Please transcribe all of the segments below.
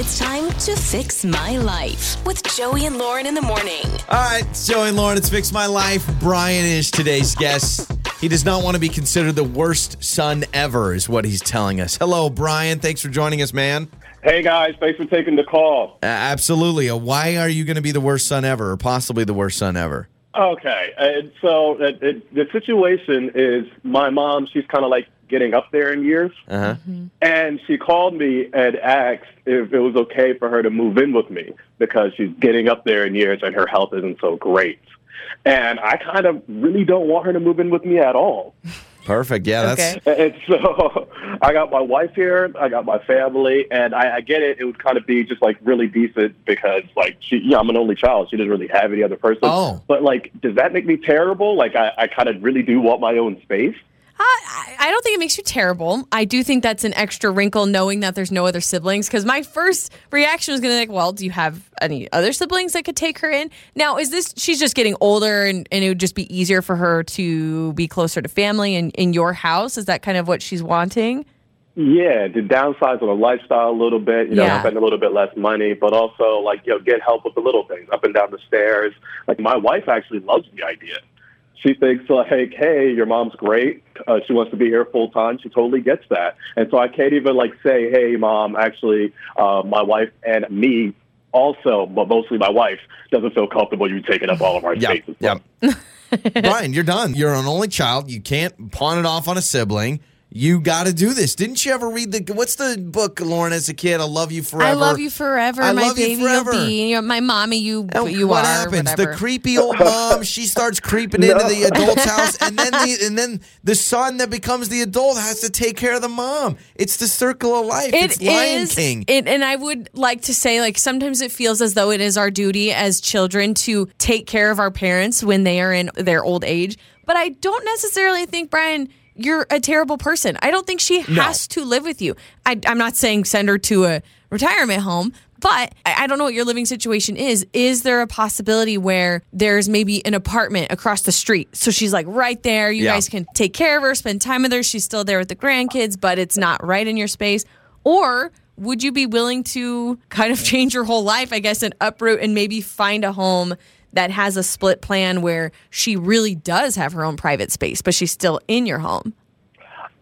It's time to fix my life with Joey and Lauren in the morning. All right, Joey and Lauren, it's Fix My Life. Bryan is today's guest. He does not want to be considered the worst son ever, is what he's telling us. Hello, Bryan. Thanks for joining us, man. Hey guys, thanks for taking the call. Uh, absolutely. Uh, Why are you going to be the worst son ever, or possibly the worst son ever? Okay, and so uh, it, the situation is my mom. She's kind of like getting up there in years, Uh huh. and she called me and asked if it was okay for her to move in with me because she's getting up there in years and her health isn't so great. And I kind of really don't want her to move in with me at all. Perfect. Yeah, that's Okay. And so I got my wife here, I got my family, and I, I get it. It would kind of be just like really decent because like she, yeah, I'm an only child. She doesn't really have any other person. Oh. But like, does that make me terrible? Like, I, I kind of really do want my own space. I, I don't think it makes you terrible. I do think that's an extra wrinkle knowing that there's no other siblings. Because my first reaction was going to be like, well, do you have any other siblings that could take her in? Now, is this, she's just getting older and, and it would just be easier for her to be closer to family and in your house? Is that kind of what she's wanting? Yeah, to downsize on a lifestyle a little bit, you know, Yeah. spend a little bit less money, but also like, you know, get help with the little things, up and down the stairs. Like my wife actually loves the idea. She thinks like, hey, your mom's great. Uh, she wants to be here full time. She totally gets that. And so I can't even like say, hey, mom, actually, uh, my wife and me also, but mostly my wife doesn't feel comfortable you taking up all of our yeah, spaces. yeah. Bryan, you're done. You're an only child. You can't pawn it off on a sibling. You got to do this. Didn't you ever read the what's the book, Lauren, as a kid? I love you forever. I love you forever. I my love you baby forever. you'll be. You're my mommy, you, And you what are. happens? whatever. The creepy old mom, she starts creeping into the adult's house, and then the and then the son that becomes the adult has to take care of the mom. It's the circle of life. it's Lion is- King. It, and I would like to say, like, sometimes it feels as though it is our duty as children to take care of our parents when they are in their old age. But I don't necessarily think, Bryan, you're a terrible person. I don't think she has to live with you. I, I'm not saying send her to a retirement home. But I I don't know what your living situation is. Is there a possibility where there's maybe an apartment across the street? So she's like right there. You Yeah. guys can take care of her, spend time with her. She's still there with the grandkids, but it's not right in your space. Or would you be willing to kind of change your whole life, I guess, and uproot and maybe find a home that has a split plan where she really does have her own private space, but she's still in your home?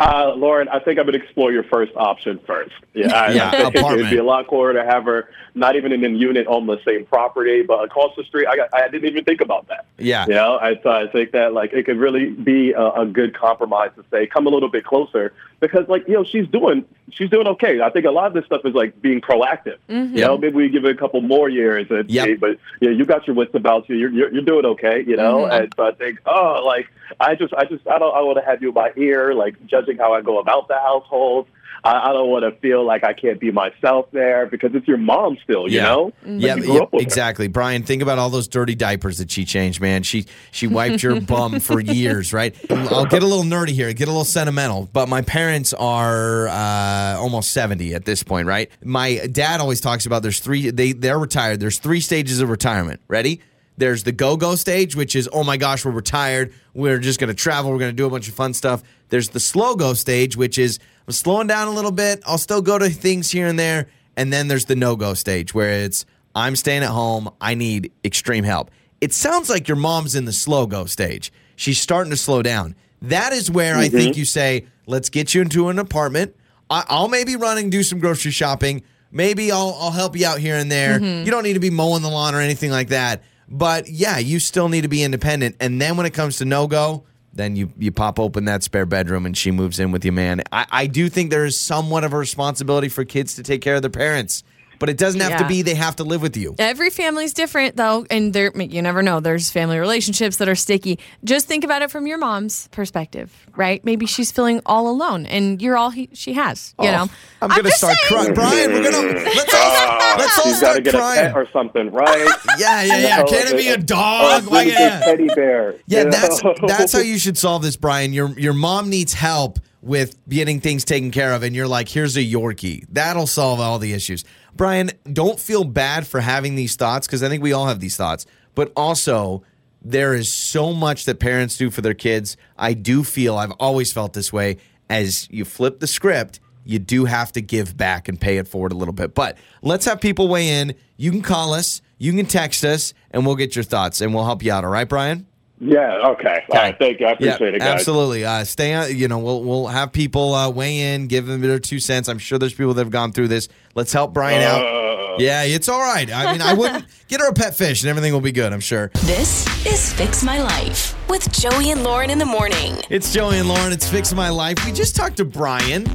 Uh, Lauren, I think I would explore your first option first. Yeah, I, Yeah, I think apartment. it'd be a lot cooler to have her not even in a unit on the same property, but across the street. I, got, I didn't even think about that. Yeah. you know, I, so I think that like it could really be a, a good compromise to say come a little bit closer because like you know she's doing she's doing okay. I think a lot of this stuff is like being proactive. You know, maybe we give it a couple more years, and Yep. see, but yeah, you got your wits about you. You're you're, you're doing okay. You know, and so I think oh like I just I just I don't I want to have you by my ear like judging how I go about the household. I, I don't want to feel like I can't be myself there because it's your mom still. You Yeah. know, Yeah, Like, you yeah, her. exactly. Bryan, think about all those dirty diapers that she changed, man. She she wiped your bum for years, right? I'll get a little nerdy here, get a little sentimental, but my parents are uh, almost 70 at this point, right? My dad always talks about there's three they they're retired. There's three stages of retirement. Ready? There's the go-go stage, which is, oh my gosh, we're retired. We're just going to travel. We're going to do a bunch of fun stuff. There's the slow-go stage, which is I'm slowing down a little bit. I'll still go to things here and there. And then there's the no-go stage, where it's I'm staying at home. I need extreme help. It sounds like your mom's in the slow-go stage. She's starting to slow down. That is where I think mm-hmm. you say, let's get you into an apartment. I- I'll maybe run and do some grocery shopping. Maybe I'll, I'll help you out here and there. Mm-hmm. You don't need to be mowing the lawn or anything like that. But yeah, you still need to be independent. And then when it comes to no go, then you you pop open that spare bedroom and she moves in with you, man. I, I do think there is somewhat of a responsibility for kids to take care of their parents. But it doesn't have to be they have to live with you. Every family's different, though, and there you never know. There's family relationships that are sticky. Just think about it from your mom's perspective, right? Maybe she's feeling all alone, and you're all he, she has. You oh, know, Oh, I'm gonna start saying. crying. Bryan, we're gonna let's all let's all She's got to start get a crying. pet or something, right? Yeah, yeah, yeah. You know, Can it be a dog? Like, really yeah. big teddy bear. Yeah, that's know? that's how you should solve this, Bryan. Your your mom needs help with getting things taken care of, and you're like, here's a Yorkie. That'll solve all the issues. Bryan, don't feel bad for having these thoughts because I think we all have these thoughts. But also, there is so much that parents do for their kids. I do feel I've always felt this way. As you flip the script you do have to give back and pay it forward a little bit. But let's have people weigh in. You can call us, you can text us, and we'll get your thoughts and we'll help you out. All right, Bryan? Yeah. Okay. All right. Thank you. I appreciate yeah, it, guys. Absolutely. Uh, stay on. You know, we'll we'll have people uh, weigh in, give them their two cents. I'm sure there's people that have gone through this. Let's help Bryan Uh. out. Yeah, it's all right. I mean, I wouldn't get her a pet fish, and everything will be good. I'm sure. This is Fix My Life with Joey and Lauren in the morning. It's Joey and Lauren. It's Fix My Life. We just talked to Bryan.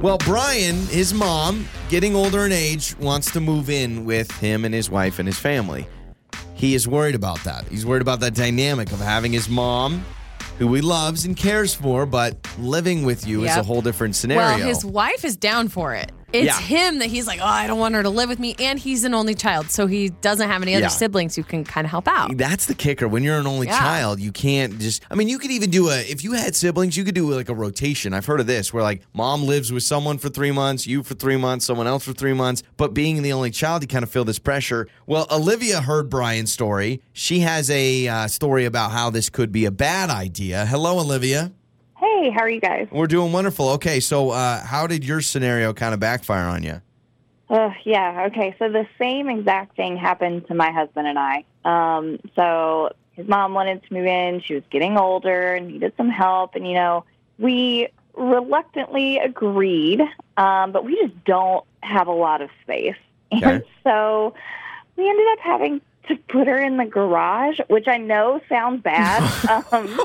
Well, Bryan, his mom, getting older in age, wants to move in with him and his wife and his family. He is worried about that. He's worried about that dynamic of having his mom, who he loves and cares for, but living with you is a whole different scenario. Well, his wife is down for it. It's Yeah. him that he's like, oh, I don't want her to live with me. And he's an only child. So he doesn't have any other Yeah. siblings who can kind of help out. That's the kicker. When you're an only Yeah. child, you can't just. I mean, you could even do a. If you had siblings, you could do like a rotation. I've heard of this, where like mom lives with someone for three months, you for three months, someone else for three months. But being the only child, you kind of feel this pressure. Well, Olivia heard Bryan's story. She has a uh, story about how this could be a bad idea. Hello, Olivia. Hey, how are you guys? We're doing wonderful. Okay, so uh, how did your scenario kind of backfire on you? Uh, yeah, okay. So the same exact thing happened to my husband and I. Um, so his mom wanted to move in. She was getting older and needed some help. And, you know, we reluctantly agreed, um, but we just don't have a lot of space. Okay. And so we ended up having to put her in the garage, which I know sounds bad. um,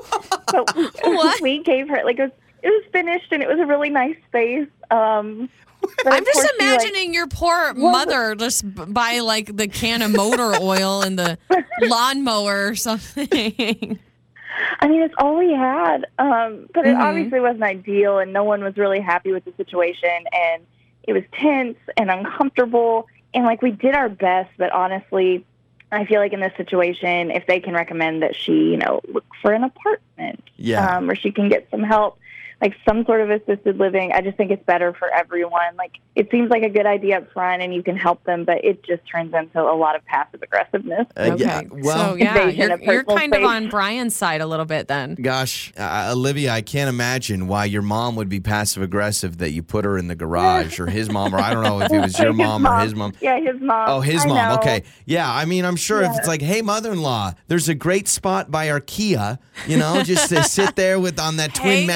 but we, What? we gave her, like, it was, it was finished and it was a really nice space. Um, I'm just course we, like, imagining your poor Well- mother just b- buy like the can of motor oil and the lawnmower or something. I mean, it's all we had. Um, but it Mhm. obviously wasn't ideal, and no one was really happy with the situation. And it was tense and uncomfortable. And like we did our best, but honestly, I feel like in this situation, if they can recommend that she, you know, look for an apartment, Yeah. um, where she can get some help, like some sort of assisted living, I just think it's better for everyone. Like it seems like a good idea up front, and you can help them, but it just turns into a lot of passive aggressiveness. Uh, okay. yeah, well, so yeah, you're, you're personal kind of on Bryan's side a little bit then. Gosh, uh, Olivia, I can't imagine why your mom would be passive aggressive that you put her in the garage or his mom, or I don't know if it was your His mom, or his mom. Yeah, his mom. Oh, his I mom. know. Okay. Yeah. I mean, I'm sure if it's like, hey, mother in law, there's a great spot by our Kia, you know, just to sit there with on that twin Hang on.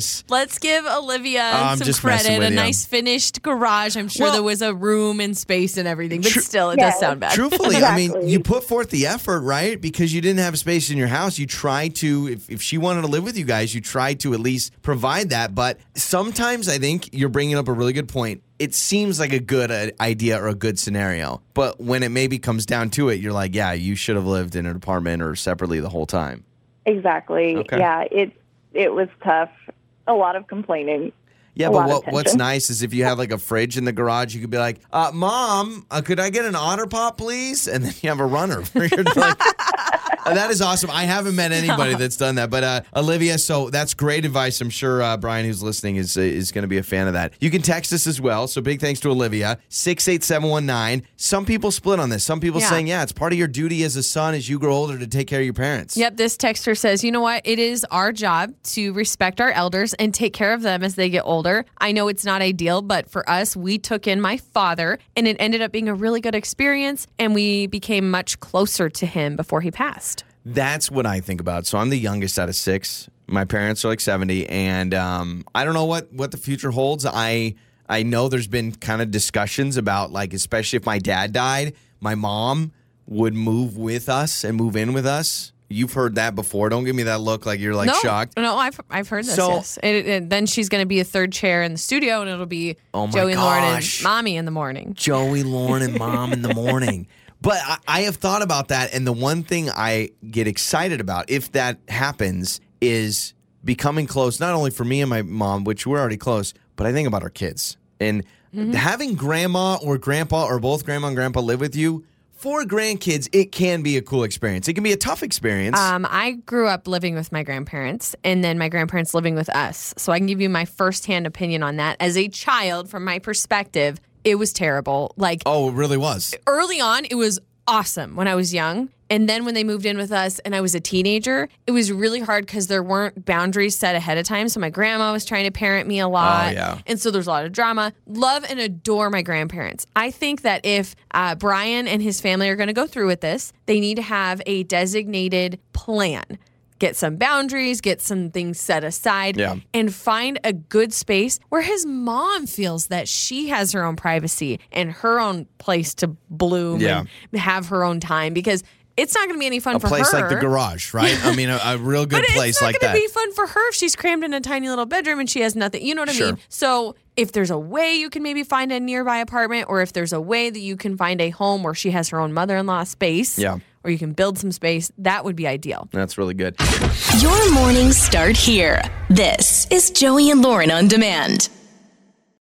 Mattress. Let's give Olivia I'm some just messing credit. with A you. nice finished garage. I'm sure Well- there was a room and space and everything, but Tru- still, it Yeah. does sound bad. Truthfully, I mean, Exactly. you put forth the effort, right? Because you didn't have space in your house. You tried to, if, if she wanted to live with you guys, you tried to at least provide that. But sometimes I think you're bringing up a really good point. It seems like a good uh, idea or a good scenario. But when it maybe comes down to it, you're like, yeah, you should have lived in an apartment or separately the whole time. Exactly. Okay. Yeah, it it was tough. A lot of complaining. Yeah, but what, what's nice is if you have like a fridge in the garage, you could be like, uh, "Mom, uh, could I get an otter pop, please?" And then you have a runner. like- that is awesome. I haven't met anybody that's done that, but uh, Olivia, so that's great advice. I'm sure uh, Bryan, who's listening, is uh, is going to be a fan of that. You can text us as well. So big thanks to Olivia six eight seven one nine. Some people split on this. Some people Yeah. saying, "Yeah, it's part of your duty as a son as you grow older to take care of your parents." Yep, this texter says, you know what? It is our job to respect our elders and take care of them as they get older. I know it's not ideal, but for us, we took in my father and it ended up being a really good experience and we became much closer to him before he passed. That's what I think about. So I'm the youngest out of six. My parents are like 70, and um, I don't know what what the future holds. I I know there's been kind of discussions about like, especially if my dad died, my mom would move with us and move in with us. You've heard that before. Don't give me that look like you're like no, shocked. No, I've, I've heard this. So- yes. Then she's going to be a third chair in the studio and it'll be Oh Joey and Lauren and mommy in the morning. Joey, Lauren, and mom in the morning. But I, I have thought about that, and the one thing I get excited about, if that happens, is becoming close, not only for me and my mom, which we're already close, but I think about our kids. And having grandma or grandpa or both grandma and grandpa live with you, for grandkids, it can be a cool experience. It can be a tough experience. Um, I grew up living with my grandparents and then my grandparents living with us. So I can give you my firsthand opinion on that. As a child, from my perspective, it was terrible. Like oh, it really was. early on, it was awesome when I was young. And then when they moved in with us and I was a teenager, it was really hard because there weren't boundaries set ahead of time. So my grandma was trying to parent me a lot. Oh, yeah. And so there's a lot of drama. Love and adore my grandparents. I think that if uh, Bryan and his family are going to go through with this, they need to have a designated plan. Get some boundaries, get some things set aside, Yeah. and find a good space where his mom feels that she has her own privacy and her own place to bloom Yeah. and have her own time because it's not going to be any fun for her. A for place her. like the garage, right? I mean, a, a real good But place it's not going to be fun for her if she's crammed in a tiny little bedroom and she has nothing. You know what I Sure. mean? So if there's a way you can maybe find a nearby apartment, or if there's a way that you can find a home where she has her own mother-in-law space, Yeah. Or you can build some space, that would be ideal. That's really good. Your mornings start here. This is Joey and Lauren on demand.